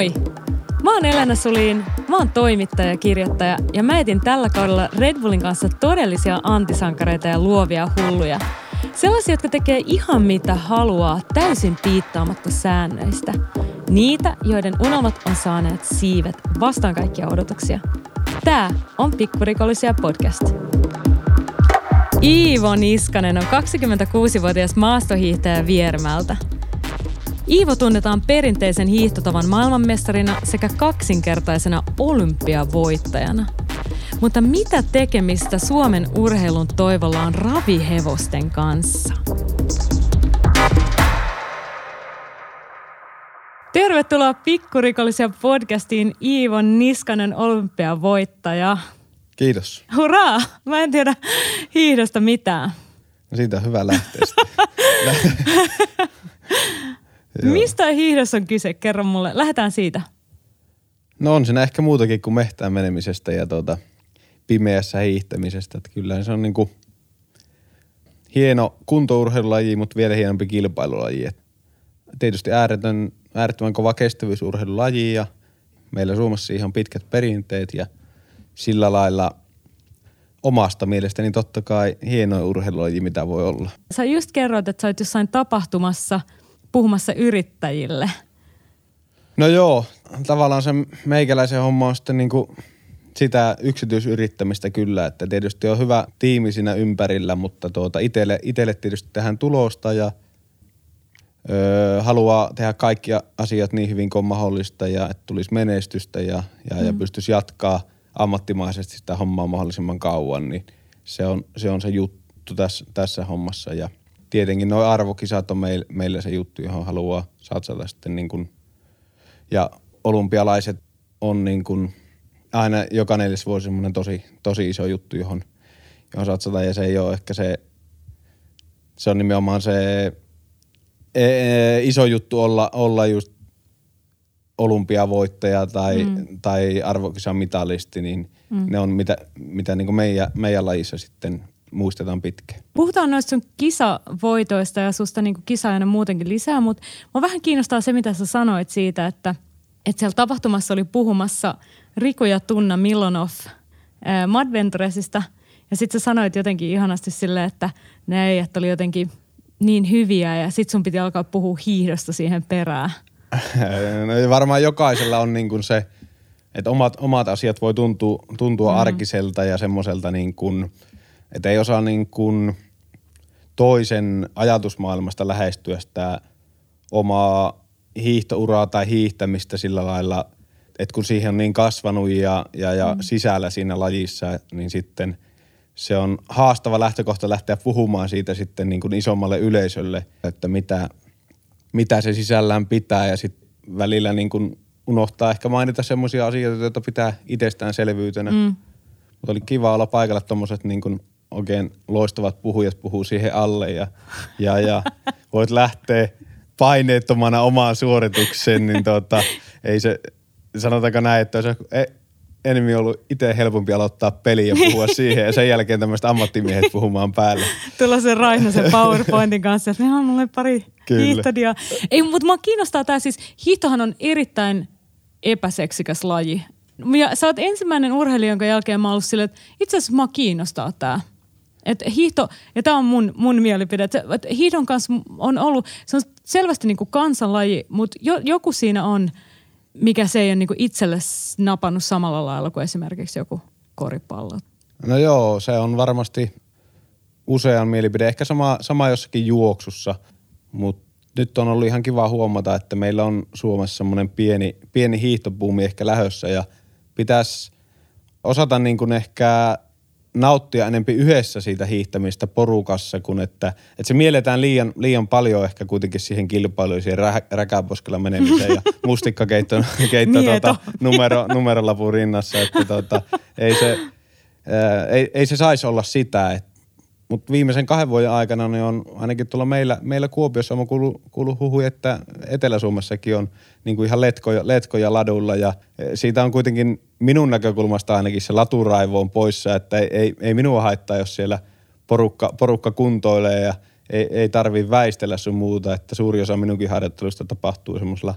Moi! Mä oon Elena Sulin, mä oon toimittaja ja kirjoittaja ja mä etin tällä kaudella Red Bullin kanssa todellisia antisankareita ja luovia hulluja. Sellaisia, jotka tekee ihan mitä haluaa täysin piittaamatta säännöistä. Niitä, joiden unelmat on saaneet siivet vastaan kaikkia odotuksia. Tää on Pikkurikollisia podcast. Iivo Niskanen on 26-vuotias maastohiihtäjä Viermältä. Iivo tunnetaan perinteisen hiihtotavan maailmanmestarina sekä kaksinkertaisena olympiavoittajana. Mutta mitä tekemistä Suomen urheilun toivolla on ravihevosten kanssa? Tervetuloa Pikkurikollisia podcastiin Iivo Niskanen olympiavoittaja. Kiitos. Hurraa! Mä en tiedä hiihdosta mitään. No siitä on hyvä lähteä Mistä hiihdossa on kyse? Kerro mulle. Lähdetään siitä. No on siinä ehkä muutakin kuin mehtään menemisestä ja tuota, pimeässä hiihtämisestä. Että kyllä se on niinku hieno kuntourheilulaji, mutta vielä hienompi kilpailulaji. Et tietysti ääretön, äärettömän kova kestävyysurheilulaji ja meillä Suomessa siihen on pitkät perinteet ja sillä lailla omasta mielestäni totta kai hieno urheilulaji, mitä voi olla. Sä just kerroit, että sä oot jossain tapahtumassa puhumassa yrittäjille. No joo, tavallaan se meikäläisen homma on sitten niinku sitä yksityisyrittämistä kyllä, että tietysti on hyvä tiimi siinä ympärillä, mutta tuota itelle, itelle tietysti tähän tulosta ja öö, haluaa tehdä kaikki asiat niin hyvin kuin mahdollista ja että tulisi menestystä ja, ja, mm. ja pystyisi jatkaa ammattimaisesti sitä hommaa mahdollisimman kauan, niin se on se, on se juttu tässä, tässä hommassa ja tietenkin nuo arvokisat on meille, meille se juttu, johon haluaa satsata sitten niin kuin, ja olympialaiset on niin kuin aina joka neljäs vuosi semmoinen tosi, tosi iso juttu, johon, johon satsataan ja se ei ole ehkä se, se on nimenomaan se e, e, iso juttu olla, olla just olympiavoittaja tai, mm. tai arvokisan mitalisti, niin mm. ne on mitä, mitä niin meidän, meidän lajissa sitten muistetaan pitkään. Puhutaan noista sun kisavoitoista ja susta niin kisaajana muutenkin lisää, mutta mä vähän kiinnostaa se, mitä sä sanoit siitä, että, että siellä tapahtumassa oli puhumassa – Riku ja Tunna Milonov Madventuresista. Ja sitten sä sanoit jotenkin ihanasti silleen, että ne ei, että oli jotenkin niin hyviä ja sit sun piti alkaa puhua hiihdosta siihen perään. No varmaan jokaisella on niin kuin se, että omat, omat asiat voi tuntua, tuntua mm. arkiselta ja semmoiselta niin kuin, että ei osaa niin kuin toisen ajatusmaailmasta lähestyä sitä omaa hiihtouraa tai hiihtämistä sillä lailla – että kun siihen on niin kasvanut ja, ja, ja mm. sisällä siinä lajissa, niin sitten se on haastava lähtökohta lähteä puhumaan siitä sitten niin kuin isommalle yleisölle, että mitä, mitä se sisällään pitää ja sitten välillä niin kuin unohtaa ehkä mainita semmoisia asioita, joita pitää itsestäänselvyytenä. Mm. Mutta oli kiva olla paikalla tuommoiset niin kuin oikein loistavat puhujat puhuu siihen alle ja, ja, ja voit lähteä paineettomana omaan suoritukseen, niin tota, ei se, sanotaanko näin, että olisi e, enemmän ollut itse helpompi aloittaa peli ja puhua siihen ja sen jälkeen tämmöistä ammattimiehet puhumaan päälle. Tulla sen Raihnasen PowerPointin kanssa, että on mulle pari hiihtodia. Ei, mutta mua kiinnostaa tämä siis, hiihtohan on erittäin epäseksikäs laji. Ja sä oot ensimmäinen urheilija, jonka jälkeen mä oon ollut silleen, että itse asiassa mua kiinnostaa tämä. Et hiihto, ja tämä on mun, mun mielipide, että hiihdon kanssa on ollut, se on selvästi niinku kansanlaji, mutta jo, joku siinä on – mikä se ei ole niin itselle napannut samalla lailla kuin esimerkiksi joku koripallo? No joo, se on varmasti usean mielipide. Ehkä sama, sama jossakin juoksussa, mutta nyt on ollut ihan kiva huomata, että meillä on Suomessa semmoinen pieni, pieni hiihtobuumi ehkä lähössä ja pitäisi osata niin kuin ehkä nauttia enempi yhdessä siitä hiihtämistä porukassa, kun että, että se mielletään liian, liian paljon ehkä kuitenkin siihen kilpailuun, siihen rä, räkäposkella menemiseen ja mustikkakeitto keitto, tuota, numero, numerolapun rinnassa, että tuota, ei, se, ää, ei, ei se saisi olla sitä, että mutta viimeisen kahden vuoden aikana niin on ainakin tuolla meillä, meillä Kuopiossa on kuullut, kuullut huhu, että Etelä-Suomessakin on niin kuin ihan letkoja, letkoja ladulla. Ja e, siitä on kuitenkin minun näkökulmasta ainakin se laturaivo on poissa, että ei, ei, ei minua haittaa, jos siellä porukka, porukka kuntoilee ja ei, ei tarvii väistellä sun muuta, että suuri osa minunkin harjoittelusta tapahtuu semmoisella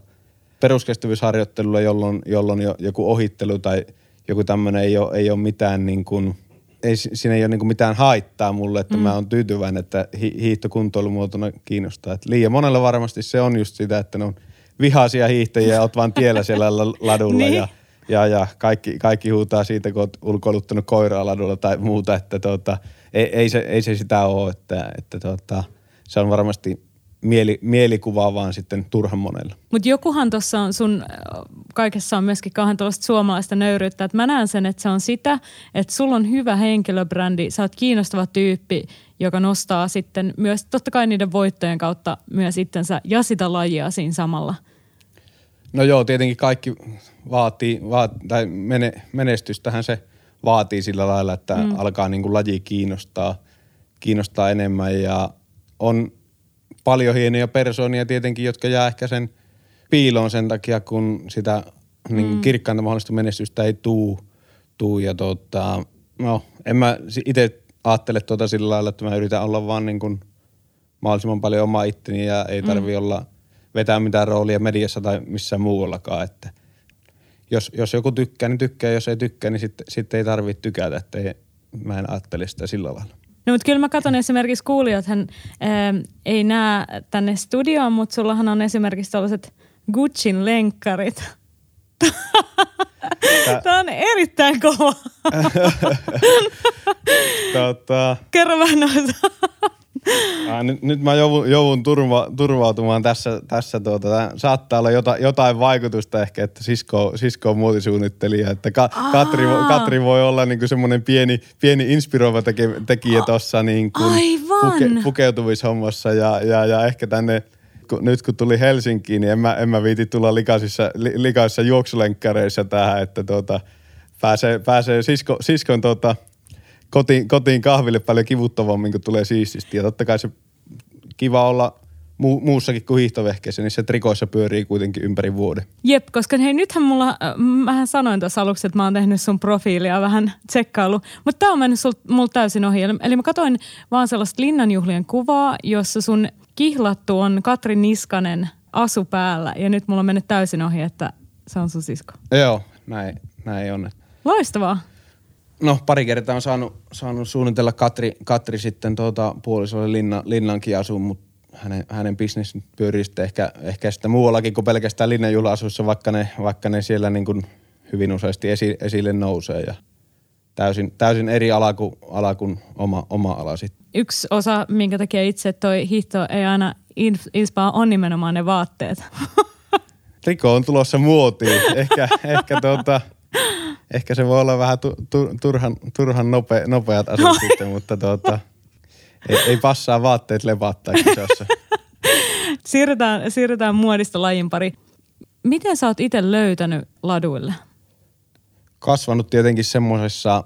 peruskestävyysharjoittelulla, jolloin, jolloin jo, joku ohittelu tai joku tämmöinen ei ole, ei ole mitään niin kuin, ei, siinä ei ole niin mitään haittaa mulle, että mm. mä oon tyytyväinen, että hi, hiihto kuntoilumuotona kiinnostaa. Et liian monella varmasti se on just sitä, että ne on vihaisia hiihtäjiä ja oot vaan tiellä siellä ladulla niin. ja, ja, ja kaikki, kaikki huutaa siitä, kun oot ulkoiluttanut koiraa ladulla tai muuta, että tota, ei, ei, se, ei se sitä ole, että, että tota, se on varmasti mieli, mielikuvaa vaan sitten turhan monella. Mutta jokuhan tuossa on sun, kaikessa on myöskin kauhean tuollaista suomalaista nöyryyttä, että mä näen sen, että se on sitä, että sulla on hyvä henkilöbrändi, sä oot kiinnostava tyyppi, joka nostaa sitten myös totta kai niiden voittojen kautta myös itsensä ja sitä lajia siinä samalla. No joo, tietenkin kaikki vaatii, vaat, tai mene, menestystähän se vaatii sillä lailla, että mm. alkaa niin kuin laji kiinnostaa, kiinnostaa enemmän ja on paljon hienoja persoonia tietenkin, jotka jää ehkä sen piiloon sen takia, kun sitä niin mm. kirkkainta mahdollista menestystä ei tuu. tuu ja tota, no, en mä itse ajattele tuota sillä lailla, että mä yritän olla vaan niin kuin mahdollisimman paljon oma itteni ja ei tarvi mm. olla vetää mitään roolia mediassa tai missään muuallakaan, että jos, jos joku tykkää, niin tykkää, jos ei tykkää, niin sitten sit ei tarvitse tykätä, että ei, mä en ajattele sitä sillä lailla. No mutta kyllä mä katson esimerkiksi hän ää, ei näe tänne studioon, mutta sullahan on esimerkiksi tällaiset Gucciin lenkkarit. Tämä on erittäin kova. tota... Kerro vähän noita. Ää, nyt, nyt mä joudun, joudun turva, turvautumaan tässä, tässä tuota, saattaa olla jota, jotain vaikutusta ehkä, että sisko, sisko on muotisuunnittelija, että Ka, Katri, Katri, voi olla niin semmoinen pieni, pieni inspiroiva teke, tekijä tuossa niin puke, pukeutumishommassa ja, ja, ja ehkä tänne kun, nyt kun tuli Helsinkiin, niin en mä, en mä viiti tulla likaisissa, li, likaisissa juoksulenkkäreissä tähän, että tuota, pääsee, pääsee sisko, siskon tuota, kotiin, kotiin kahville paljon kivuttavammin, kun tulee siististi. Ja totta kai se kiva olla mu- muussakin kuin hiihtovehkeissä, niin se trikoissa pyörii kuitenkin ympäri vuoden. Jep, koska hei nythän mulla, äh, mähän sanoin tuossa aluksi, että mä oon tehnyt sun profiilia vähän tsekkailu, mutta tää on mennyt sul, mulla täysin ohi. Eli mä katsoin vaan sellaista linnanjuhlien kuvaa, jossa sun kihlattu on Katri Niskanen asu päällä ja nyt mulla on mennyt täysin ohi, että se on sun sisko. Joo, näin, näin on. Loistavaa no pari kertaa on saanut, saanut suunnitella Katri, Katri sitten tuota, puolisolle linna, linnankin asuun, mutta hänen, hänen bisnes pyörii sitten ehkä, ehkä sitten muuallakin kuin pelkästään linnanjuhla-asuissa, vaikka ne, vaikka ne siellä niin kuin hyvin useasti esi, esille nousee ja täysin, täysin eri ala kuin, ala kuin oma, oma ala sitten. Yksi osa, minkä takia itse toi hihto ei aina inspaa, on nimenomaan ne vaatteet. Riko on tulossa muotiin. Ehkä, ehkä tuota, ehkä se voi olla vähän tu, tu, turhan, turhan nope, nopeat asut no. sitten, mutta tuota, ei, ei passaa vaatteet levattaa kisossa. siirrytään, siirrytään muodista lajin pari. Miten sä oot itse löytänyt laduille? Kasvanut tietenkin semmoisessa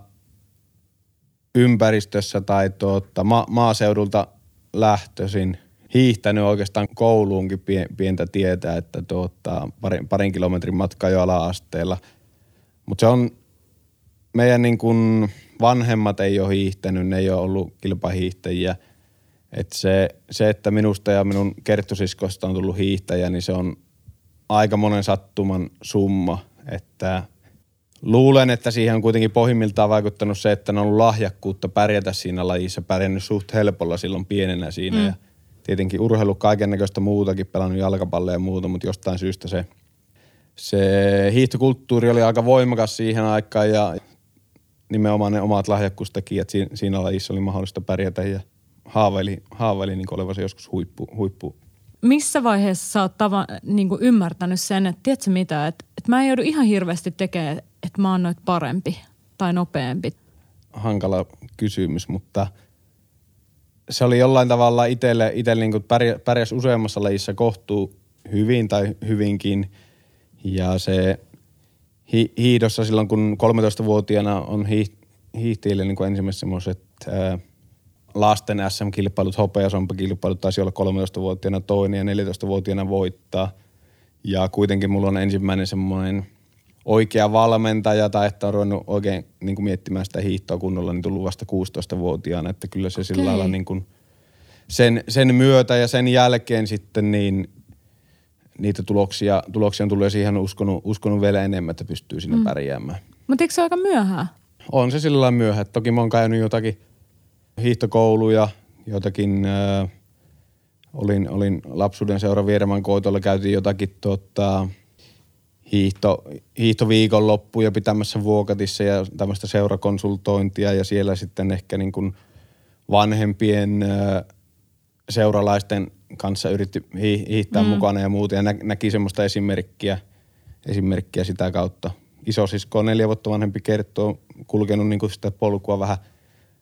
ympäristössä tai tuota, ma- maaseudulta lähtöisin. Hiihtänyt oikeastaan kouluunkin pientä tietä, että tuota, parin, parin kilometrin matka jo ala-asteella – mutta se on, meidän niin kun vanhemmat ei ole hiihtänyt, ne ei ole ollut kilpahiihtäjiä. Et se, se, että minusta ja minun kerttosiskosta on tullut hiihtäjä, niin se on aika monen sattuman summa. Että luulen, että siihen on kuitenkin pohjimmiltaan vaikuttanut se, että on ollut lahjakkuutta pärjätä siinä lajissa, pärjännyt suht helpolla silloin pienenä siinä. Mm. Ja tietenkin urheilu kaiken näköistä muutakin, pelannut jalkapalloa ja muuta, mutta jostain syystä se – se hiihtokulttuuri oli aika voimakas siihen aikaan ja nimenomaan ne omat lahjakkuustekijät siinä, siinä lajissa oli mahdollista pärjätä ja haaveili, haaveili niin olevansa joskus huippu, huippu. Missä vaiheessa sä oot tava, niin ymmärtänyt sen, että tiedätkö mitä, että, että mä en joudu ihan hirveästi tekemään, että mä oon noit parempi tai nopeampi? Hankala kysymys, mutta se oli jollain tavalla itselle, itselle niin pärjäs useammassa lajissa kohtuu hyvin tai hyvinkin – ja se hi- hiidossa silloin, kun 13-vuotiaana on hi- hiihtiille niin kuin ensimmäiset semmoiset lasten SM-kilpailut, hopeasompakilpailut taisi olla 13-vuotiaana toinen ja 14-vuotiaana voittaa. Ja kuitenkin mulla on ensimmäinen semmoinen oikea valmentaja tai että on ruvennut oikein niin kuin miettimään sitä hiihtoa kunnolla, niin tullut vasta 16-vuotiaana. Että kyllä se okay. sillä lailla niin kuin sen, sen myötä ja sen jälkeen sitten niin niitä tuloksia, tuloksia on tullut ja siihen on uskonut, uskonut vielä enemmän, että pystyy sinne mm. pärjäämään. Mutta eikö se aika myöhään? On se sillä lailla myöhään. Toki mä oon käynyt jotakin hiihtokouluja, jotakin, äh, olin, olin lapsuuden seura Viereman koitolla, käytiin jotakin tota, hiihto, hiihtoviikonloppuja pitämässä Vuokatissa ja tämmöistä seurakonsultointia ja siellä sitten ehkä niin kuin vanhempien äh, seuralaisten kanssa yritti hiihtää mm. mukana ja muuta ja nä- näki semmoista esimerkkiä, esimerkkiä sitä kautta. Isosisko on neljä vuotta vanhempi kertoo, kulkenut niin kuin sitä polkua vähän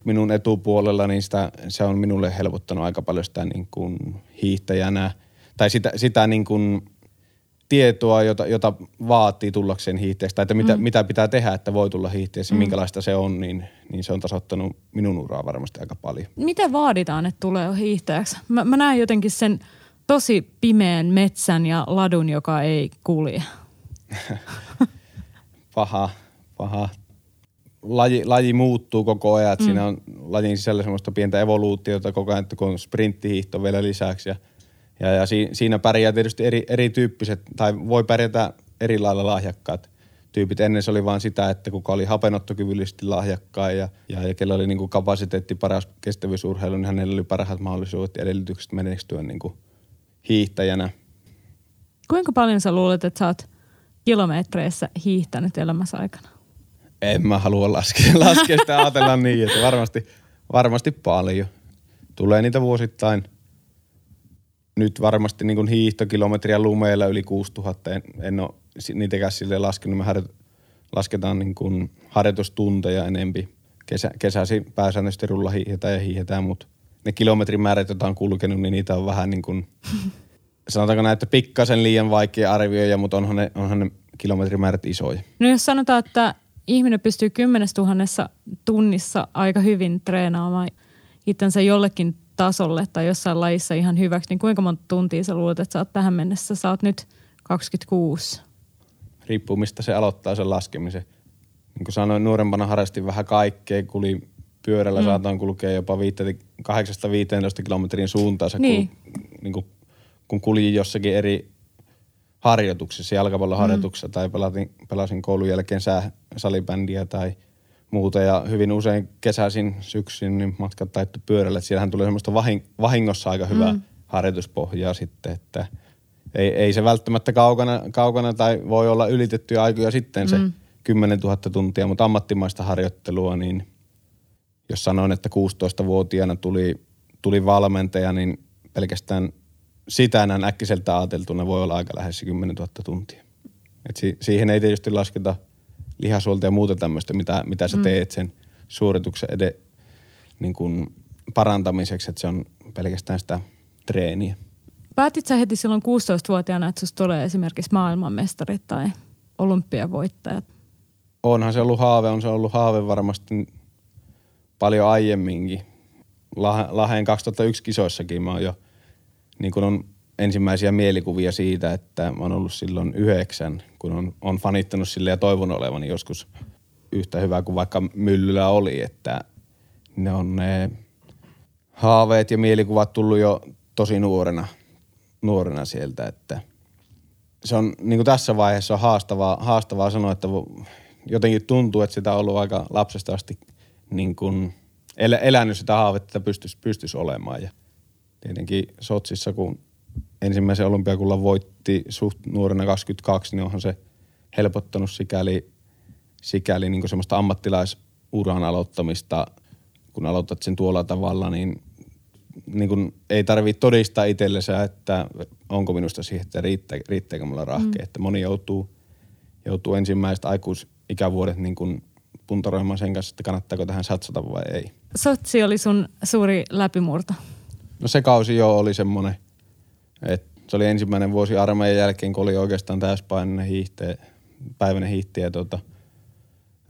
minun etupuolella, niin sitä, se on minulle helpottanut aika paljon sitä niin kuin hiihtäjänä tai sitä, sitä niin kuin tietoa, jota, jota vaatii tullakseen hiihteestä, että mitä, mm. mitä pitää tehdä, että voi tulla hiihteessä, mm. minkälaista se on, niin, niin se on tasoittanut minun uraa varmasti aika paljon. Miten vaaditaan, että tulee hiihteäksi? Mä, mä näen jotenkin sen tosi pimeän metsän ja ladun, joka ei kulje. paha, paha. Laji, laji muuttuu koko ajan, mm. siinä on lajin sisällä semmoista pientä evoluutiota koko ajan, että kun on sprinttihiihto vielä lisäksi ja – ja, ja si, siinä pärjää tietysti eri, erityyppiset, tai voi pärjätä eri lailla lahjakkaat tyypit. Ennen se oli vain sitä, että kuka oli hapenottokyvyllisesti lahjakkaan ja, ja, ja kellä oli niin kuin kapasiteetti paras kestävyysurheilu, niin hänellä oli parhaat mahdollisuudet ja edellytykset menestyä niin kuin hiihtäjänä. Kuinka paljon sä luulet, että sä oot kilometreissä hiihtänyt elämässä aikana? En mä halua laskea, laskea sitä ajatella niin, että varmasti, varmasti paljon. Tulee niitä vuosittain – nyt varmasti niin kuin hiihtokilometriä lumeilla yli 6000. En, en ole niitäkään sille laskenut. Me harjo, lasketaan niin kuin harjoitustunteja enempi. Kesä, kesäsi pääsäännöisesti rulla hiihetään ja hiihetään, mutta ne kilometrimäärät, joita on kulkenut, niin niitä on vähän niin kuin, sanotaanko näin, että pikkasen liian vaikea arvioida, mutta onhan ne, onhan ne kilometrimäärät isoja. No jos sanotaan, että ihminen pystyy kymmenes tuhannessa tunnissa aika hyvin treenaamaan itsensä jollekin tasolle tai jossain lajissa ihan hyväksi, niin kuinka monta tuntia sä luulet, että sä oot tähän mennessä? Sä oot nyt 26. Riippuu mistä se aloittaa sen laskemisen. Niin kuin sanoin, nuorempana harrastin vähän kaikkea, kuli pyörällä mm. saatoin kulkea jopa 8-15 kilometrin suuntaan, niin. kun, niin kuin, kun kuljin jossakin eri harjoituksissa, jalkapalloharjoituksessa mm. tai pelasin, pelasin koulun jälkeen sää, salibändiä tai – muuta ja hyvin usein kesäisin, syksyn niin matkat taittu pyörälle. Siellähän tulee semmoista vahingossa aika hyvää mm. harjoituspohjaa sitten, että ei, ei se välttämättä kaukana, kaukana tai voi olla ylitettyjä aikoja sitten se mm. 10 000 tuntia, mutta ammattimaista harjoittelua, niin jos sanoin, että 16-vuotiaana tuli, tuli valmentaja, niin pelkästään sitä näin äkkiseltä ajateltuna voi olla aika lähes 10 000 tuntia. Et si- siihen ei tietysti lasketa – lihasuolta ja muuta tämmöistä, mitä, mitä sä mm. teet sen suorituksen ede, niin kuin parantamiseksi, että se on pelkästään sitä treeniä. Päätit sä heti silloin 16-vuotiaana, että susta tulee esimerkiksi maailmanmestari tai olympiavoittajat? Onhan se ollut haave, on se ollut haave varmasti paljon aiemminkin. Laheen 2001 kisoissakin mä oon jo, niin kuin on ensimmäisiä mielikuvia siitä, että mä oon ollut silloin yhdeksän, kun on, on fanittanut sille ja toivon olevani joskus yhtä hyvä kuin vaikka Myllyllä oli, että ne on ne haaveet ja mielikuvat tullut jo tosi nuorena, nuorena sieltä, että se on niin kuin tässä vaiheessa on haastavaa, haastavaa sanoa, että jotenkin tuntuu, että sitä on ollut aika lapsesta asti niin kuin elänyt sitä haavetta, että pystyisi, pystyisi olemaan. Ja tietenkin Sotsissa, kun ensimmäisen olympiakullan voitti suht nuorena 22, niin onhan se helpottanut sikäli, sikäli niin semmoista ammattilaisuran aloittamista, kun aloitat sen tuolla tavalla, niin, niin kuin ei tarvitse todistaa itsellensä, että onko minusta siihen, että riittää, riittääkö mulla rahke. Mm. Että moni joutuu, joutuu ensimmäiset aikuisikävuodet niin kuin puntaroimaan sen kanssa, että kannattaako tähän satsata vai ei. Sotsi oli sun suuri läpimurto. No se kausi jo oli semmoinen, et se oli ensimmäinen vuosi armeijan jälkeen, kun oli oikeastaan täyspainoinen hiihte, päiväinen hiihti. Ja tota,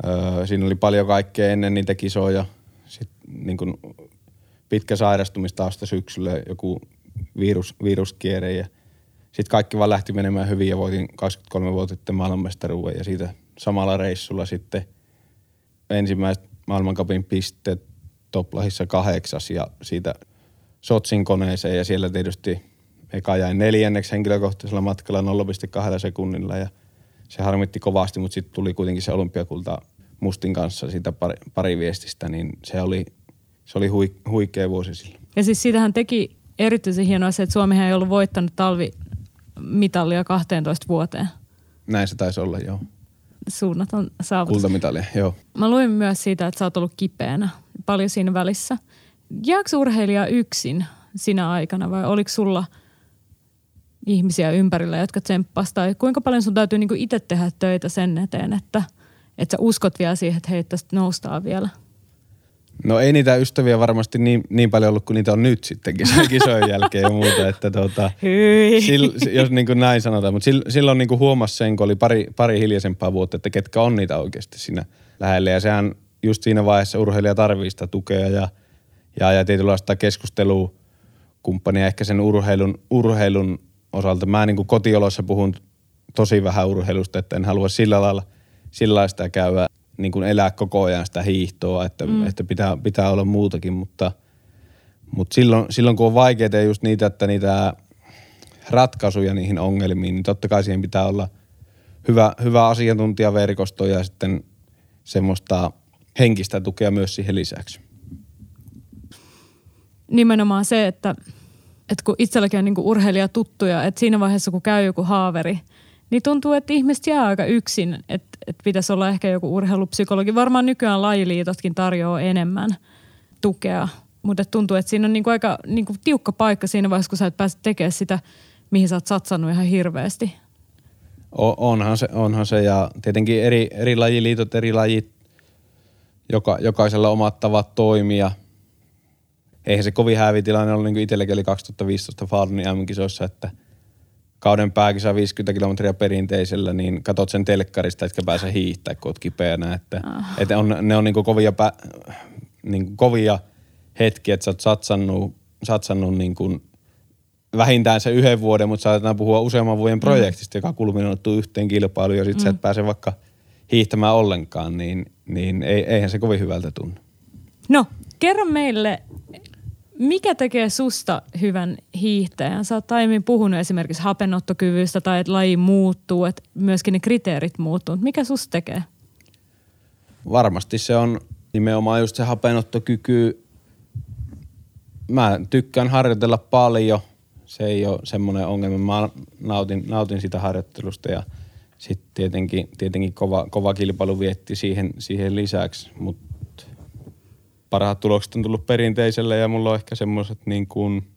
öö, siinä oli paljon kaikkea ennen niitä kisoja. Sitten niin pitkä sairastumistausta syksyllä, joku virus, viruskierre ja sitten kaikki vaan lähti menemään hyvin ja voitin 23 vuotta maailmanmestaruuden ja siitä samalla reissulla sitten ensimmäiset maailmankapin pisteet Toplahissa kahdeksas ja siitä Sotsin koneeseen ja siellä tietysti eka jäin neljänneksi henkilökohtaisella matkalla 0,2 sekunnilla ja se harmitti kovasti, mutta sitten tuli kuitenkin se olympiakulta Mustin kanssa siitä pari, pari viestistä, niin se oli, se oli hui, huikea vuosi silloin. Ja siis siitähän teki erityisen hienoa se, että Suomihan ei ollut voittanut talvimitalia 12 vuoteen. Näin se taisi olla, joo. Suunnaton saavutus. Kultamitalia, joo. Mä luin myös siitä, että sä oot ollut kipeänä paljon siinä välissä. Jääkö urheilija yksin sinä aikana vai oliko sulla ihmisiä ympärillä, jotka tsemppas? Tai kuinka paljon sun täytyy niinku itse tehdä töitä sen eteen, että, että sä uskot vielä siihen, että hei, tästä noustaan vielä? No ei niitä ystäviä varmasti niin, niin paljon ollut kuin niitä on nyt sitten kisojen jälkeen ja muuta, että tuota, sil, jos niin kuin näin sanotaan, mutta silloin niin kuin huomasi sen, kun oli pari, pari hiljaisempaa vuotta, että ketkä on niitä oikeasti siinä lähellä ja sehän just siinä vaiheessa urheilija tarvii sitä tukea ja, ja, ja tietynlaista keskustelua kumppania ehkä sen urheilun, urheilun osalta. Mä niin kuin kotiolossa puhun tosi vähän urheilusta, että en halua sillä lailla sillä sitä käydä niin kuin elää koko ajan sitä hiihtoa, että, mm. että pitää, pitää olla muutakin, mutta, mutta silloin, silloin kun on vaikeita just niitä, että niitä ratkaisuja niihin ongelmiin, niin totta kai siihen pitää olla hyvä, hyvä asiantuntijaverkosto ja sitten semmoista henkistä tukea myös siihen lisäksi. Nimenomaan se, että, että kun itselläkin on niin urheilija tuttuja, että siinä vaiheessa kun käy joku haaveri – niin tuntuu, että ihmiset jää aika yksin, että, että pitäisi olla ehkä joku urheilupsykologi. Varmaan nykyään lajiliitotkin tarjoaa enemmän tukea, mutta tuntuu, että siinä on niinku aika niinku tiukka paikka siinä vaiheessa, kun sä et pääse tekemään sitä, mihin sä oot satsannut ihan hirveästi. O, onhan, se, onhan se ja tietenkin eri, eri lajiliitot, eri lajit, joka, jokaisella omat tavat toimia. Eihän se kovin hävi tilanne ollut niin kuin itselläkin oli 2015 Faldunin MM-kisoissa, että – kauden pääkisä 50 kilometriä perinteisellä, niin katot sen telkkarista, etkä pääse hiihtää, kun oot kipeänä. Että, oh. että on, ne on niinku kovia, pä, niinku kovia hetkiä, että sä oot satsannut, satsannut niinku vähintään se yhden vuoden, mutta saatetaan puhua useamman vuoden mm. projektista, mm. joka kulminoituu yhteen kilpailuun ja sit mm. sä et mm. pääse vaikka hiihtämään ollenkaan, niin, niin ei, eihän se kovin hyvältä tunnu. No, kerro meille mikä tekee susta hyvän hiihtäjän? Sä oot aiemmin puhunut esimerkiksi hapenottokyvystä tai että laji muuttuu, että myöskin ne kriteerit muuttuu. Mikä susta tekee? Varmasti se on nimenomaan just se hapenottokyky. Mä tykkään harjoitella paljon. Se ei ole semmoinen ongelma. Mä nautin, nautin sitä harjoittelusta ja sitten tietenkin, tietenkin kova, kova kilpailu vietti siihen, siihen lisäksi. Mutta parhaat tulokset on tullut perinteiselle ja mulla on ehkä semmoiset niin kuin,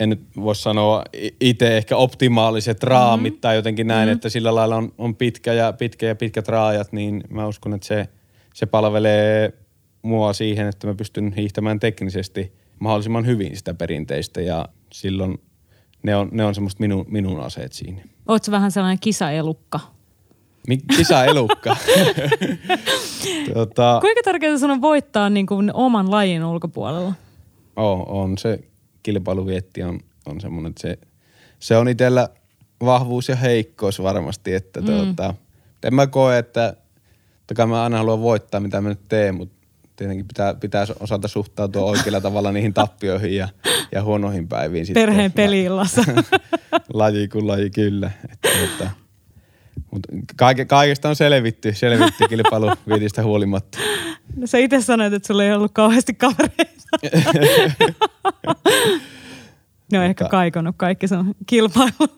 en nyt voi sanoa itse ehkä optimaaliset raamit mm-hmm. tai jotenkin näin, mm-hmm. että sillä lailla on, on pitkä, ja, pitkä ja pitkät raajat, niin mä uskon, että se, se palvelee mua siihen, että mä pystyn hiihtämään teknisesti mahdollisimman hyvin sitä perinteistä ja silloin ne on, ne on semmoista minun, minun aseet siinä. Oletko vähän sellainen kisaelukka? Kisa elukka. tota, Kuinka tärkeää sun on voittaa niin kuin oman lajin ulkopuolella? On, on se kilpailuvietti on, on semmoinen, että se, se on itsellä vahvuus ja heikkous varmasti, että mm. tuota, en mä koe, että toki mä aina haluan voittaa, mitä mä nyt teen, mutta tietenkin pitää, pitää osata suhtautua oikealla tavalla niihin tappioihin ja, ja huonoihin päiviin. Perheen peliillassa. laji kuin laji, kyllä. Että, että, mutta kaike, kaikesta on selvitty, selvitty kilpailuvietistä huolimatta. No sä itse sanoit, että sulla ei ollut kauheasti kavereita. ne on ehkä kaikonut kaikki sun kilpailu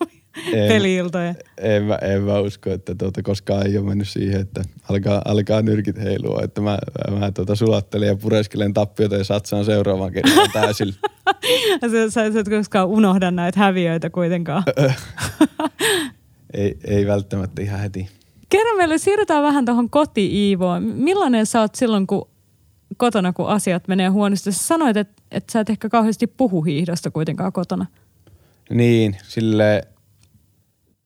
peliiltoja. En, mä, en mä usko, että tuota, koskaan ei ole mennyt siihen, että alkaa, alkaa nyrkit heilua. Että mä, mä tuota, sulattelen ja pureskelen tappiota ja satsaan seuraavaan kertaan täysillä. sä, sä, sä et koskaan unohda näitä häviöitä kuitenkaan ei, ei välttämättä ihan heti. Kerro meille, siirrytään vähän tuohon koti-Iivoon. Millainen sä oot silloin, kun kotona, kun asiat menee huonosti? Sä sanoit, että, että sä et ehkä kauheasti puhu hiihdosta kuitenkaan kotona. Niin, sille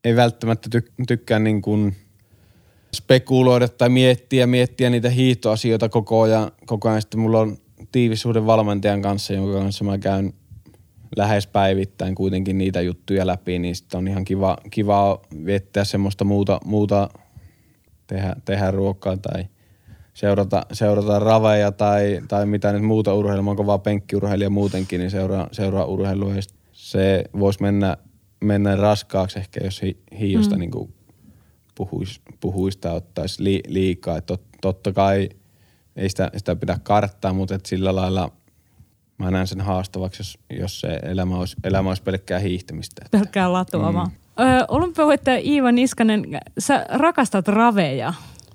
ei välttämättä tyk- tykkää niin kuin spekuloida tai miettiä, miettiä niitä hiihtoasioita koko ajan. Koko ajan sitten mulla on tiivisuuden valmentajan kanssa, jonka kanssa mä käyn – lähes päivittäin kuitenkin niitä juttuja läpi, niin sitten on ihan kiva, kiva viettää semmoista muuta, muuta tehdä, tehdä ruokaa tai seurata, seurata raveja tai, tai mitä nyt muuta urheilua. on kova penkkiurheilija muutenkin, niin seuraa, seuraa urheilua. Ja se voisi mennä, mennä raskaaksi ehkä, jos hi, hiiosta mm. niin puhuisi, puhuisi tai ottaisi li, liikaa. Et tot, totta kai ei sitä, sitä pidä karttaa, mutta et sillä lailla mä näen sen haastavaksi, jos, jos se elämä olisi, elämä olisi pelkkää hiihtämistä. Pelkkää latua mm. vaan. Öö, olympiavoittaja Iiva Niskanen, sä rakastat raveja.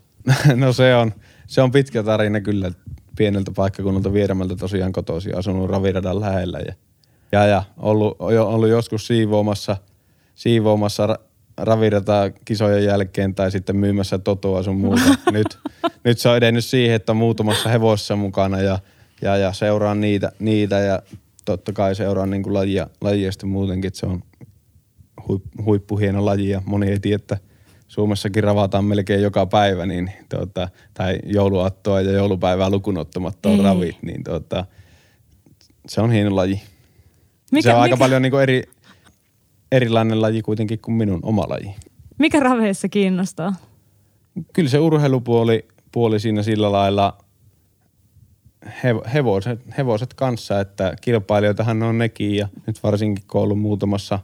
no se on, se on pitkä tarina kyllä pieneltä paikkakunnalta Vierämältä tosiaan kotoisin, asunut raviradan lähellä ja, ja, ja ollut, ollut joskus siivoamassa, siivoamassa ravirata kisojen jälkeen tai sitten myymässä totoa sun muuta. nyt, nyt se on edennyt siihen, että on muutamassa hevossa mukana ja, ja, ja seuraan niitä, niitä ja totta kai seuraan niin kuin lajia, lajia sitten muutenkin, että se on huip, huippuhieno laji ja moni ei tiedä, että Suomessakin ravataan melkein joka päivä, niin tuota, tai jouluattoa ja joulupäivää lukunottamatta on ravit, niin tuota, se on hieno laji. Mikä, se on mikä? aika paljon niin kuin eri, erilainen laji kuitenkin kuin minun oma laji. Mikä raveissa kiinnostaa? Kyllä se urheilupuoli puoli siinä sillä lailla hevoset, hevoset kanssa, että kilpailijoitahan on nekin ja nyt varsinkin kun on ollut muutamassa,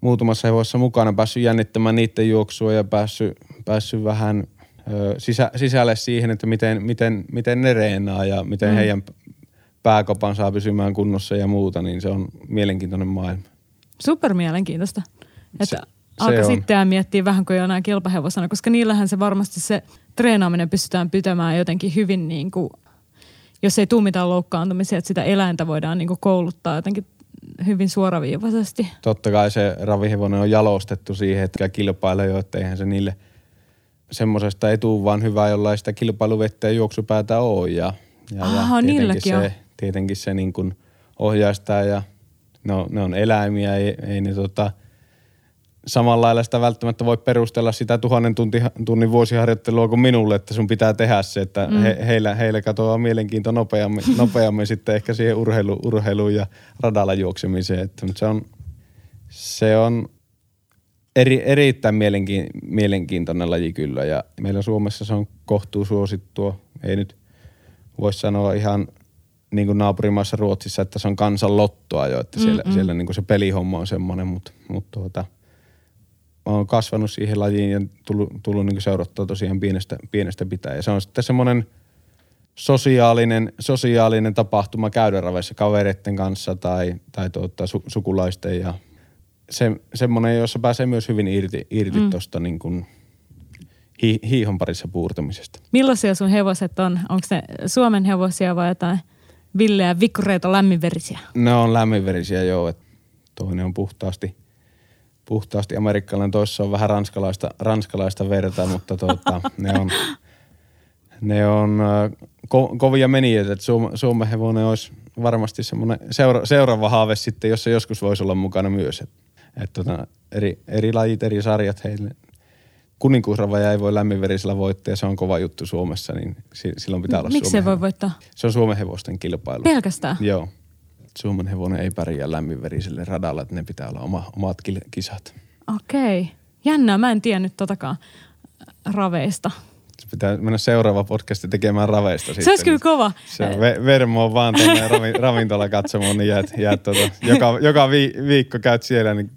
muutamassa hevosessa mukana, päässyt jännittämään niiden juoksua ja päässyt, päässyt vähän ö, sisä, sisälle siihen, että miten, miten, miten ne reenaa ja miten mm. heidän pääkopan saa pysymään kunnossa ja muuta, niin se on mielenkiintoinen maailma. Super mielenkiintoista. Että se, alkaa sitten miettiä vähän kuin jonain kilpahevosana, koska niillähän se varmasti se treenaaminen pystytään pitämään jotenkin hyvin niin kuin, jos ei tule mitään loukkaantumisia, että sitä eläintä voidaan niin kouluttaa jotenkin hyvin suoraviivaisesti. Totta kai se ravihevonen on jalostettu siihen, että kilpailee jo, että eihän se niille semmoisesta ei tule vaan hyvää, jollain sitä kilpailuvettä ja juoksupäätä ole. Ja, ja, Aha, ja tietenkin, se, tietenkin se niin kuin ohjaistaa ja ne on, ne on eläimiä, ei, ei ne tota, samalla lailla sitä välttämättä voi perustella sitä tuhannen tunti, tunnin vuosiharjoittelua kuin minulle, että sun pitää tehdä se, että mm. he, heillä, heillä katoaa mielenkiinto nopeammin, nopeammin sitten ehkä siihen urheilu, urheiluun ja radalla juoksemiseen. Että, mutta se on, se on eri, erittäin mielenkiin, mielenkiintoinen laji kyllä ja meillä Suomessa se on kohtuu suosittua. Ei nyt voisi sanoa ihan – niin kuin naapurimaassa Ruotsissa, että se on kansan lottoa jo, että siellä, siellä niin kuin se pelihomma on semmoinen, mutta, mutta tuota, olen kasvanut siihen lajiin ja tullut, tullut niin seurattua tosiaan pienestä, pienestä pitää. Ja se on sitten semmoinen sosiaalinen, sosiaalinen tapahtuma käydä raveissa kavereiden kanssa tai, tai tuota, su, sukulaisten ja se, semmoinen, jossa pääsee myös hyvin irti, irti mm. tuosta niin kuin hi, hiihon parissa puurtamisesta. Millaisia sun hevoset on? Onko se Suomen hevosia vai jotain – villeä vikkureita lämminverisiä? Ne on lämminverisiä joo. Et toinen on puhtaasti, puhtaasti amerikkalainen, toisessa on vähän ranskalaista, ranskalaista verta, mutta tuota, ne on, ne on ko, kovia menijöitä. Että Suomen hevonen olisi varmasti semmoinen seura, seuraava haave sitten, jossa joskus voisi olla mukana myös. Et, et tota, eri, eri lajit, eri sarjat heille, kuninkuusravaja ei voi lämminverisellä voittaa ja se on kova juttu Suomessa, niin silloin pitää olla Miksi se voi voittaa? Se on Suomen hevosten kilpailu. Pelkästään? Joo. Suomen hevonen ei pärjää lämminveriselle radalla, että ne pitää olla oma, omat kisat. Okei. Okay. Jännää, mä en tiennyt totakaan raveista pitää mennä seuraava podcasti tekemään raveista sitten. Se olisi kyllä kova. Se on ve- vermo vaan tuonne ravi, ravintola katsomaan, niin jäät, jäät tuota, joka, joka vi- viikko käyt siellä, niin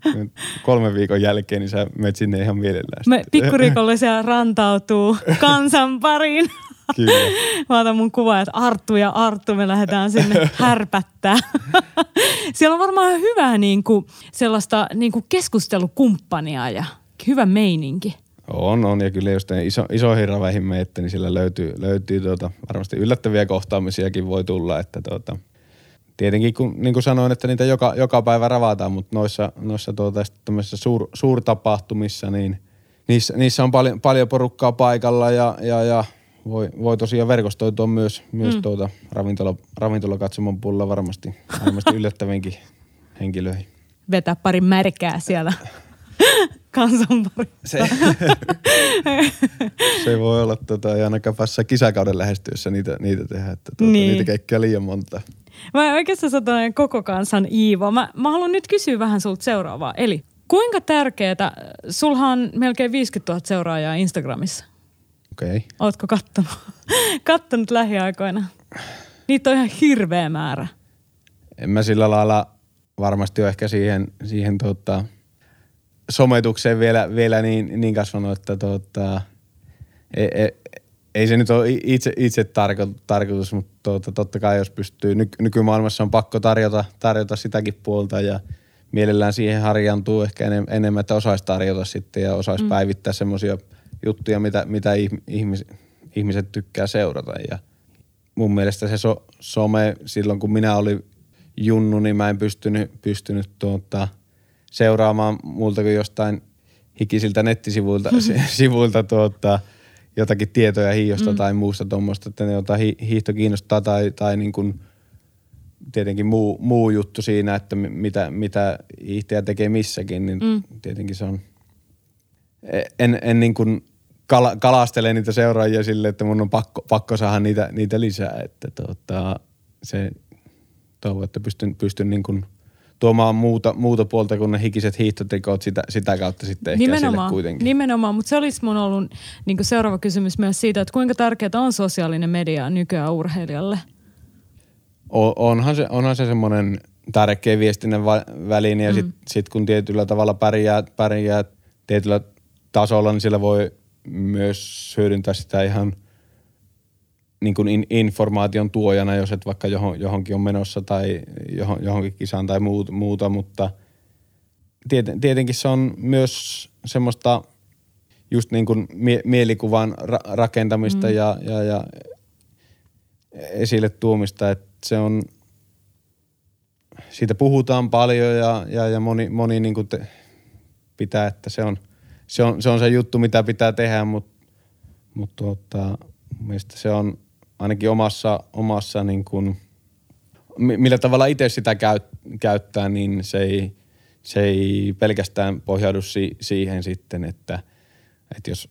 kolmen viikon jälkeen, niin sä menet sinne ihan mielellään. Me pikkurikollisia rantautuu kansan pariin. Kyllä. Mä otan mun kuva, että Arttu ja Arttu, me lähdetään sinne härpättää. Siellä on varmaan hyvää niin kuin, sellaista niin kuin keskustelukumppania ja hyvä meininki. On, on. Ja kyllä jos iso, isoihin raveihin meette, niin sillä löytyy, löytyy tuota, varmasti yllättäviä kohtaamisiakin voi tulla. Että tuota, tietenkin kun, niin kuin sanoin, että niitä joka, joka päivä ravataan, mutta noissa, noissa tuota, suur, suurtapahtumissa, niin niissä, niissä on paljon, paljon porukkaa paikalla ja, ja, ja voi, voi tosiaan verkostoitua myös, myös mm. tuota, ravintola, ravintolakatsomon puolella varmasti, varmasti yllättävinkin henkilöihin. Vetää pari märkää siellä kansanparista. Se, se voi olla, tota, ei ainakaan päässä kisakauden lähestyessä niitä, niitä tehdä, että tuota, niin. niitä keikkää liian monta. Mä oikeastaan sanoin koko kansan Iivo. Mä, mä haluan nyt kysyä vähän sulta seuraavaa. Eli kuinka tärkeää, sulhan on melkein 50 000 seuraajaa Instagramissa. Okei. Okay. Ootko kattonut, kattonut lähiaikoina? Niitä on ihan hirveä määrä. En mä sillä lailla varmasti on ehkä siihen, siihen tota, sometukseen vielä, vielä niin, niin kasvanut, että tota, ei, ei, ei se nyt ole itse, itse tarko, tarkoitus, mutta tota, totta kai jos pystyy, ny, nykymaailmassa on pakko tarjota, tarjota sitäkin puolta ja mielellään siihen harjantuu ehkä enemmän, että osaisi tarjota sitten ja osaisi mm. päivittää semmoisia juttuja, mitä, mitä ihmis, ihmiset tykkää seurata ja mun mielestä se so, some silloin kun minä olin junnu, niin mä en pystynyt, pystynyt tuota, seuraamaan multa kuin jostain hikisiltä nettisivuilta sivuilta tuota, jotakin tietoja hiiosta mm. tai muusta tuommoista, että ne jotain hi, hiihto kiinnostaa tai, tai niin kuin tietenkin muu, muu juttu siinä, että mitä, mitä hiihtäjä tekee missäkin, niin mm. tietenkin se on, en, en niin kuin kala, kalastele niitä seuraajia sille, että mun on pakko, pakko saada niitä, niitä lisää, että tuota, se toivon, että pystyn, pystyn niin kuin – tuomaan muuta, muuta puolta kuin ne hikiset hiihtotrikot sitä, sitä kautta sitten ehkä nimenomaan, kuitenkin. Nimenomaan, mutta se olisi mun ollut niin seuraava kysymys myös siitä, että kuinka tärkeää on sosiaalinen media nykyään urheilijalle? O, onhan se, onhan se semmoinen tärkeä viestinnän väline ja mm. sitten sit kun tietyllä tavalla pärjää, pärjää tietyllä tasolla, niin siellä voi myös hyödyntää sitä ihan – niin kuin in, informaation tuojana, jos et vaikka johon, johonkin on menossa tai johon, johonkin kisaan tai muuta, muuta mutta tieten, tietenkin se on myös semmoista just niin kuin mie, mielikuvan ra, rakentamista mm. ja, ja, ja esille tuomista, että se on, siitä puhutaan paljon ja, ja, ja moni, moni niin kuin te, pitää, että se on, se on, se on se juttu, mitä pitää tehdä, mutta mut tuota, mielestäni se on ainakin omassa, omassa niin kuin, millä tavalla itse sitä käyt, käyttää, niin se ei, se ei pelkästään pohjaudu si, siihen sitten, että, että jos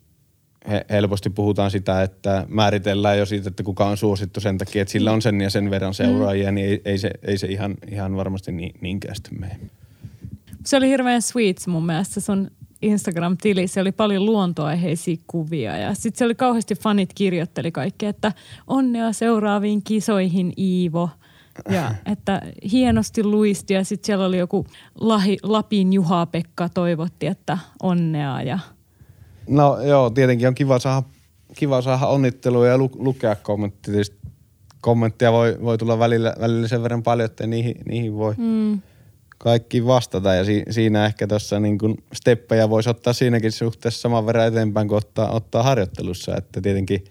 he, helposti puhutaan sitä, että määritellään jo siitä, että kuka on suosittu sen takia, että sillä on sen ja sen verran seuraajia, mm. niin ei, ei, se, ei se ihan, ihan varmasti niin, niinkään sitten mene. Se oli hirveän sweet mun mielestä sun Instagram-tili, se oli paljon luontoaiheisia kuvia ja sitten se oli kauheasti fanit kirjoitteli kaikkea, että onnea seuraaviin kisoihin Iivo. Ja että hienosti luisti ja sitten siellä oli joku Lahi, Lapin Juha-Pekka toivotti, että onnea ja No joo, tietenkin on kiva saada, kiva saada onnittelua ja lu, lukea kommentteja. Kommentteja voi, voi tulla välillä, välillä sen verran paljon, että niihin, niihin voi, mm kaikki vastata ja si- siinä ehkä tuossa niin steppejä voisi ottaa siinäkin suhteessa saman verran eteenpäin kuin ottaa, ottaa harjoittelussa, että tietenkin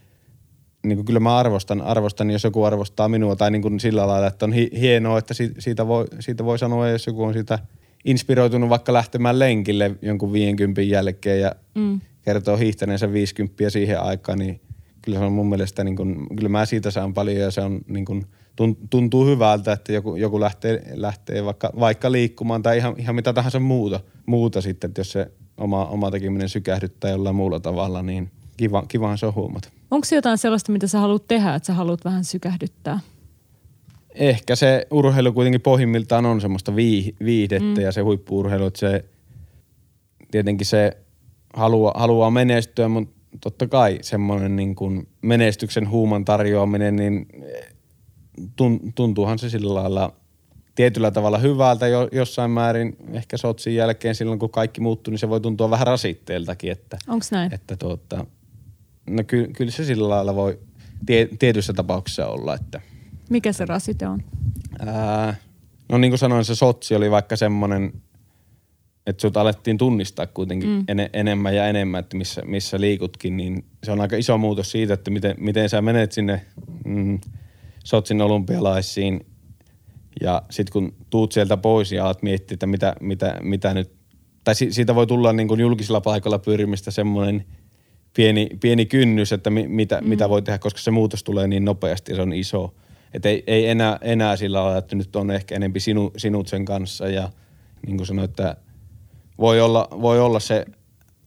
niin kuin kyllä mä arvostan, arvostan, jos joku arvostaa minua tai niin kuin sillä lailla, että on hi- hienoa, että si- siitä, voi, siitä voi sanoa, jos joku on siitä inspiroitunut vaikka lähtemään lenkille jonkun 50 jälkeen ja mm. kertoo hiihtäneensä 50 siihen aikaan, niin kyllä se on mun mielestä, niin kuin, kyllä mä siitä saan paljon ja se on niin kuin – tuntuu hyvältä, että joku, joku lähtee, lähtee vaikka, vaikka liikkumaan tai ihan, ihan mitä tahansa muuta, muuta sitten, että jos se oma, oma tekeminen sykähdyttää jollain muulla tavalla, niin kiva, kivahan se on huomata. Onko se jotain sellaista, mitä sä haluat tehdä, että sä haluat vähän sykähdyttää? Ehkä se urheilu kuitenkin pohjimmiltaan on semmoista viihdettä mm. ja se huippuurheilu, että se tietenkin se haluaa, haluaa menestyä, mutta totta kai semmoinen niin kuin menestyksen huuman tarjoaminen, niin tuntuuhan se sillä lailla tietyllä tavalla hyvältä jo, jossain määrin. Ehkä Sotsin jälkeen silloin, kun kaikki muuttuu, niin se voi tuntua vähän rasitteeltakin. Että, Onko näin? Että tuota, no ky, kyllä se sillä lailla voi tie, tietyissä tapauksissa olla. Että, Mikä se rasite on? Ää, no niin kuin sanoin, se Sotsi oli vaikka semmoinen, että sut alettiin tunnistaa kuitenkin mm. en, enemmän ja enemmän, että missä, missä liikutkin, niin se on aika iso muutos siitä, että miten, miten sä menet sinne mm, – Sotsin olympialaisiin ja sitten kun tuut sieltä pois ja alat miettiä, että mitä, mitä, mitä nyt, tai siitä voi tulla niin kuin julkisilla paikoilla pyörimistä semmoinen pieni, pieni kynnys, että mi, mitä, mm. mitä voi tehdä, koska se muutos tulee niin nopeasti ja se on iso. Että ei, ei enää, enää sillä lailla, että nyt on ehkä enempi sinu, sinut sen kanssa ja niin kuin sanoin, että voi olla, voi olla se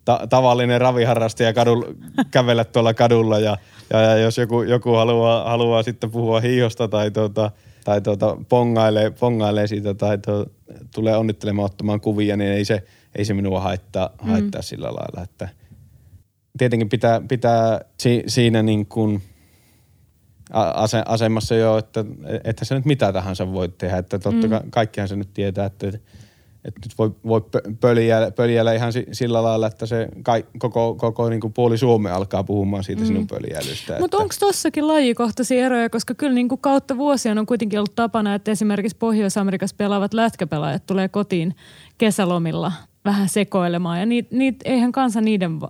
ta- tavallinen raviharrastaja kadul, kävellä tuolla kadulla ja, ja, ja jos joku, joku haluaa, haluaa sitten puhua hiihosta tai, tuota, tai tuota, pongailee, pongailee siitä tai to, tulee onnittelemaan ottamaan kuvia, niin ei se, ei se minua haittaa, mm. haittaa sillä lailla, että tietenkin pitää, pitää si, siinä niin kuin ase, asemassa jo, että, että se nyt mitä tahansa voi tehdä. Että totta mm. kaikkihan se nyt tietää, että, että nyt voi, voi pöljäillä, pöljäillä ihan sillä lailla, että se kai, koko, koko niin kuin puoli Suomea alkaa puhumaan siitä mm. sinun pöljäilystä. Mutta onko tossakin lajikohtaisia eroja, koska kyllä niin kuin kautta vuosien on kuitenkin ollut tapana, että esimerkiksi Pohjois-Amerikassa pelaavat lätkäpelaajat tulee kotiin kesälomilla vähän sekoilemaan ja niitä, niit, eihän kansa niiden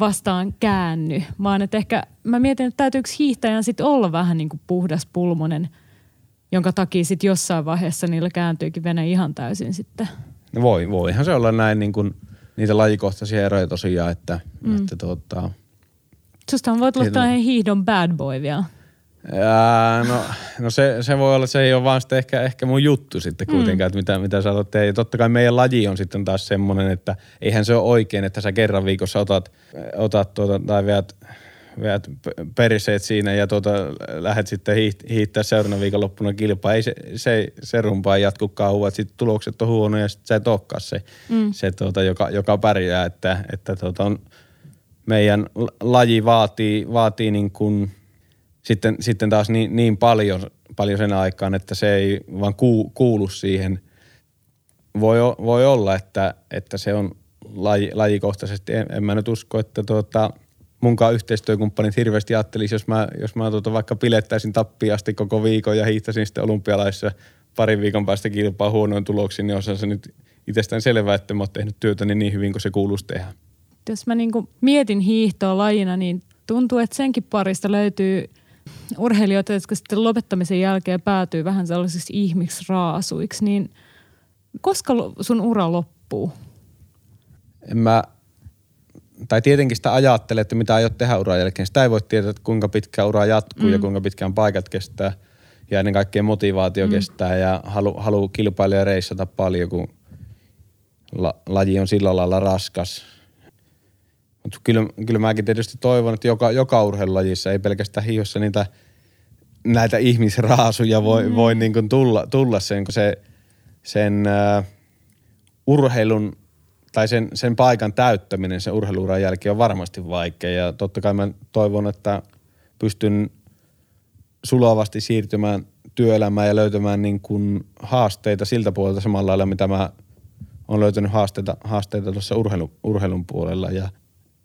vastaan käänny, vaan että ehkä mä mietin, että täytyykö hiihtäjän sitten olla vähän niin kuin puhdas pulmonen, jonka takia sitten jossain vaiheessa niillä kääntyykin vene ihan täysin sitten. No voi, voihan se olla näin niin kuin niitä lajikohtaisia eroja tosiaan, että, mm. että tuota, Susta on voit olla hiihdon bad boy vielä. Ja, no, no se, se, voi olla, se ei ole vaan sitten ehkä, ehkä mun juttu sitten mm. kuitenkaan, mm. että mitä, mitä sä otat tehdä. Ja totta kai meidän laji on sitten taas semmoinen, että eihän se ole oikein, että sä kerran viikossa otat, otat tuota, tai veät, veät periseet siinä ja tuota, lähdet sitten hiiht, hiihtää seuraavana viikonloppuna kilpaa. Ei se, se, se rumpaa jatku kauan, että sitten tulokset on huonoja ja sitten sä et olekaan se, mm. se tuota, joka, joka pärjää, että, että tuota on, meidän laji vaatii, vaatii niin kuin – sitten, sitten taas niin, niin paljon, paljon sen aikaan, että se ei vaan kuulu siihen. Voi, voi olla, että, että se on laji, lajikohtaisesti. En, en mä nyt usko, että tuota, munkaan yhteistyökumppanit hirveästi ajattelisi, jos mä, jos mä tuota vaikka pilettäisin tappiasti koko viikon ja hiihtäisin sitten olympialaissa parin viikon päästä kilpaa huonoin tuloksiin, niin on se nyt itsestään selvää, että mä oon tehnyt työtä niin hyvin kuin se kuuluisi tehdä. Jos mä niin mietin hiihtoa lajina, niin tuntuu, että senkin parista löytyy – urheilijoita, jotka sitten lopettamisen jälkeen päätyy vähän sellaisiksi ihmisraasuiksi, niin koska sun ura loppuu? En mä, tai tietenkin sitä ajattelee, että mitä aiot tehdä uran jälkeen. Sitä ei voi tietää, että kuinka pitkään ura jatkuu mm. ja kuinka pitkään paikat kestää. Ja ennen kaikkea motivaatio mm. kestää ja halu, halu kilpailla ja reissata paljon, kun la, laji on sillä lailla raskas mutta kyllä, kyllä mäkin tietysti toivon, että joka, joka urheilulajissa, ei pelkästään hiihossa niitä näitä ihmisraasuja voi, mm. voi niin kuin tulla, tulla sen, kun se, sen uh, urheilun tai sen, sen paikan täyttäminen sen urheiluuran jälkeen on varmasti vaikea. Ja totta kai mä toivon, että pystyn sulavasti siirtymään työelämään ja löytämään niin kuin haasteita siltä puolelta samalla lailla, mitä mä oon löytänyt haasteita, haasteita tuossa urheilu, urheilun puolella. Ja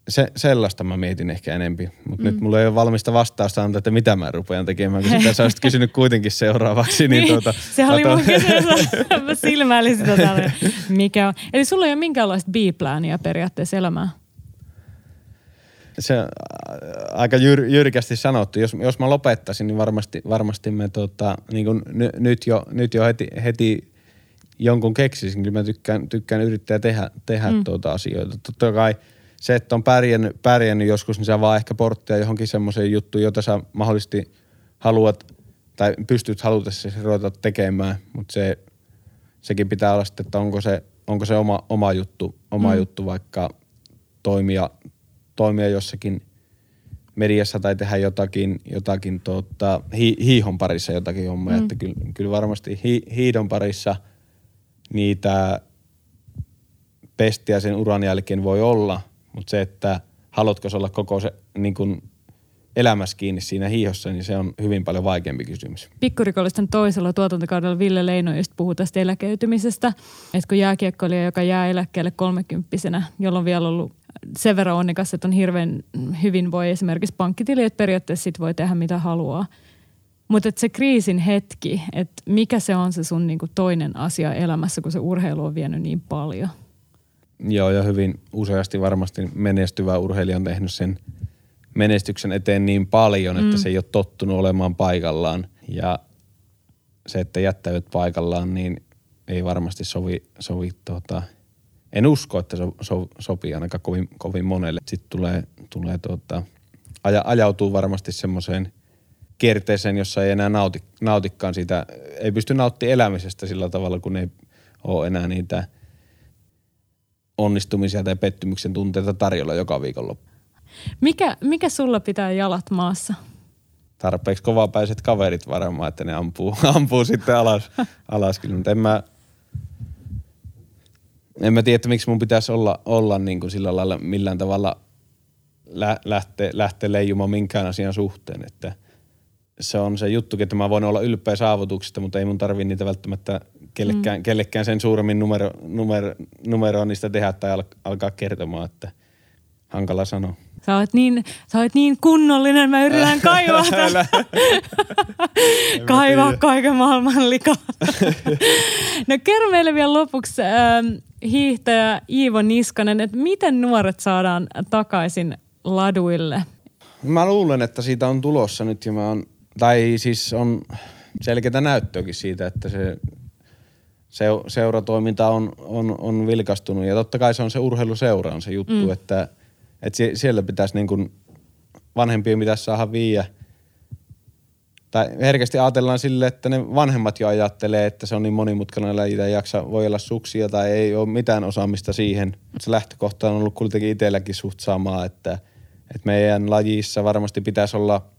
se, sellaista mä mietin ehkä enempi. Mutta mm. nyt mulla ei ole valmista vastausta antaa, että mitä mä rupean tekemään, kun sitä sä olisit kysynyt kuitenkin seuraavaksi. Niin, niin tuota, se oli mun kysymys, mä silmäilin sitä tälle, mikä on. Eli sulla ei ole minkäänlaista B-plania periaatteessa elämää? Se on aika jyr, jyrkästi sanottu. Jos, jos mä lopettaisin, niin varmasti, varmasti me tota, niin kuin n, nyt, jo, nyt jo heti, heti jonkun keksisin. Kyllä mä tykkään, tykkään yrittää tehdä, tehdä mm. tuota asioita. Totta kai – se, että on pärjännyt, pärjännyt joskus, niin se vaan ehkä porttia johonkin semmoiseen juttuun, jota sä mahdollisesti haluat tai pystyt halutessasi ruveta tekemään, mutta se, sekin pitää olla sitten, että onko se, onko se oma, oma, juttu, oma mm. juttu vaikka toimia, toimia jossakin mediassa tai tehdä jotakin, jotakin tuota, hi, hiihon parissa jotakin hommaa. Mm. Että kyllä, kyllä varmasti hi, hiidon parissa niitä pestiä sen uran jälkeen voi olla, mutta se, että haluatko olla koko se niin kuin elämässä kiinni siinä hiihossa, niin se on hyvin paljon vaikeampi kysymys. Pikkurikollisten toisella tuotantokaudella Ville Leino just puhuu tästä eläkeytymisestä, että kun jääkiekkoilija, joka jää eläkkeelle kolmekymppisenä, jolloin vielä ollut sen verran onnekas, että on hirveän hyvin voi esimerkiksi pankkitili, että periaatteessa sit voi tehdä mitä haluaa. Mutta se kriisin hetki, että mikä se on se sun niinku toinen asia elämässä, kun se urheilu on vienyt niin paljon – Joo, ja hyvin useasti varmasti menestyvä urheilija on tehnyt sen menestyksen eteen niin paljon, mm. että se ei ole tottunut olemaan paikallaan. Ja se, että jättäyt paikallaan, niin ei varmasti sovi, sovi tota, en usko, että se so, so, sopii ainakaan kovin, kovin monelle. Sitten tulee, tulee tota, aja, ajautuu varmasti semmoiseen kierteeseen, jossa ei enää nauti, nautikaan siitä, ei pysty nauttimaan elämisestä sillä tavalla, kun ei ole enää niitä – onnistumisia tai pettymyksen tunteita tarjolla joka viikonloppu. Mikä, mikä sulla pitää jalat maassa? Tarpeeksi kovapäiset kaverit varmaan, että ne ampuu, ampuu sitten alas, alas kyllä. Mutta en mä, en mä tiedä, että miksi mun pitäisi olla, olla niin kuin sillä lailla millään tavalla lä, lähteä, lähteä leijumaan minkään asian suhteen. Että se on se juttu, että mä voin olla ylpeä saavutuksista, mutta ei mun tarvi niitä välttämättä kellekään, mm. kellekään sen suuremmin numero, numero, numeroa niistä tehdä tai al, alkaa kertomaan, että hankala sanoa. Sä oot niin, sä oot niin kunnollinen, mä yritän kaivaa. kaivaa kaiken maailman likaa. no kerro meille vielä lopuksi äh, hiihtäjä Iivo Niskanen, että miten nuoret saadaan takaisin laduille? Mä luulen, että siitä on tulossa nyt ja mä on, tai siis on selkeää näyttöäkin siitä, että se seuratoiminta on, on, on vilkastunut ja totta kai se on se urheiluseura on se juttu, mm. että, että siellä pitäisi niin kuin vanhempia pitäisi saada viiä tai herkästi ajatellaan sille, että ne vanhemmat jo ajattelee, että se on niin monimutkainen laji tai jaksa, voi olla suksia tai ei ole mitään osaamista siihen. Se lähtökohta on ollut kuitenkin itselläkin suht samaa, että, että meidän lajissa varmasti pitäisi olla –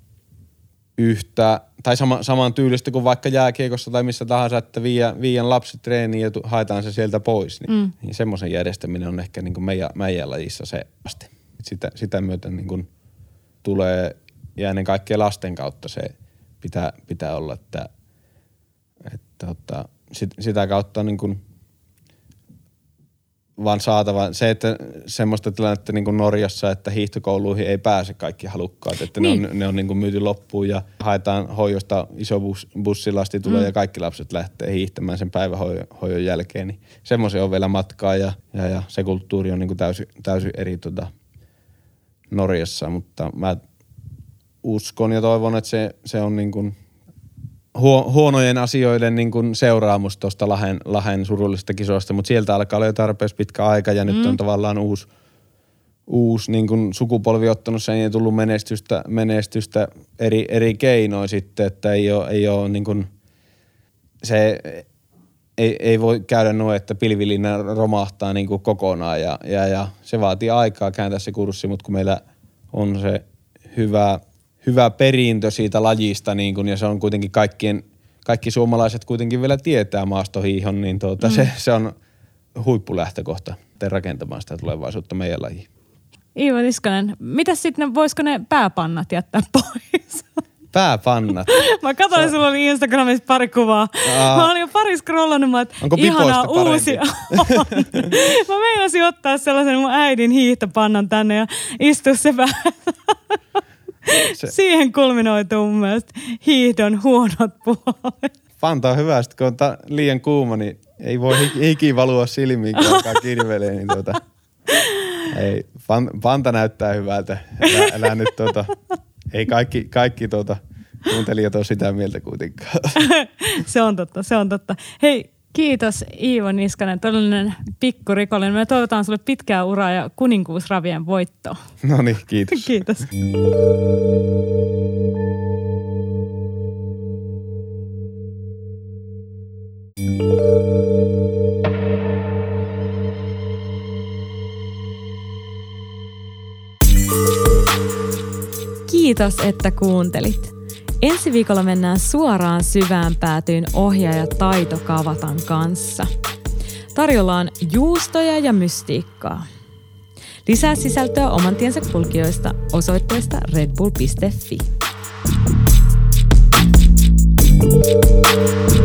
yhtä, tai sama, saman tyylistä kuin vaikka jääkiekossa tai missä tahansa, että viiän, viiän lapset treeniin ja haetaan se sieltä pois. Niin, mm. niin semmoisen järjestäminen on ehkä niin kuin meidän, meidän lajissa se asti. Sitä, sitä myöten niin kuin tulee, ja ennen kaikkea lasten kautta se pitää, pitää olla, että, että, että sit, sitä kautta niin kuin vaan saatava. Se, että semmoista tilannetta niin kuin Norjassa, että hiihtokouluihin ei pääse kaikki halukkaat, että niin. ne on, ne on niin kuin myyty loppuun ja haetaan hoijosta iso bus, bussilasti tulee mm. ja kaikki lapset lähtee hiihtämään sen päivähoidon jälkeen. Niin semmoisen on vielä matkaa ja, ja, ja se kulttuuri on niin kuin täysin, täysin eri tota Norjassa, mutta mä uskon ja toivon, että se, se on niin kuin – huonojen asioiden niin kuin seuraamus tuosta Lahen, Lahen surullisesta kisoista, mutta sieltä alkaa olla jo tarpeeksi pitkä aika ja mm. nyt on tavallaan uusi, uusi niin kuin sukupolvi ottanut sen ja tullut menestystä, menestystä eri, eri keinoin sitten, että ei ole, ei ole niin kuin, se ei, ei voi käydä noin, että pilvilinna romahtaa niin kuin kokonaan ja, ja, ja se vaatii aikaa kääntää se kurssi, mutta kun meillä on se hyvä – hyvä perintö siitä lajista niin kun, ja se on kuitenkin kaikkien, kaikki suomalaiset kuitenkin vielä tietää maastohiihon, niin tuota, mm. se, se on huippulähtökohta rakentamaan sitä tulevaisuutta meidän lajiin. Iivo Niskanen, mitä sitten, voisiko ne pääpannat jättää pois? Pääpannat. mä katsoin, se... sulla oli Instagramissa pari kuvaa. Aa. Mä olin jo pari scrollannut, että Onko ihanaa uusi Mä meinasin ottaa sellaisen mun äidin hiihtopannan tänne ja istua se päässä. Se. Siihen kulminoituu mun mielestä hiihdon huonot puolet. Fanta on hyvä, sit kun on ta- liian kuuma, niin ei voi hiki valua silmiin, kun alkaa kirvelee, niin tuota, ei, Fanta näyttää hyvältä. Älä, älä nyt tuota, ei kaikki, kaikki tuota, kuuntelijat ole sitä mieltä kuitenkaan. se on totta, se on totta. Hei, Kiitos Iivo Niskanen, todellinen pikkurikollinen. Me toivotaan sulle pitkää uraa ja kuninkuusravien voittoa. No niin, kiitos. kiitos. Kiitos, että kuuntelit. Ensi viikolla mennään suoraan syvään päätyyn ohjaaja Taito Kavatan kanssa. Tarjolla on juustoja ja mystiikkaa. Lisää sisältöä oman tiensä kulkijoista osoitteesta redbull.fi. thank you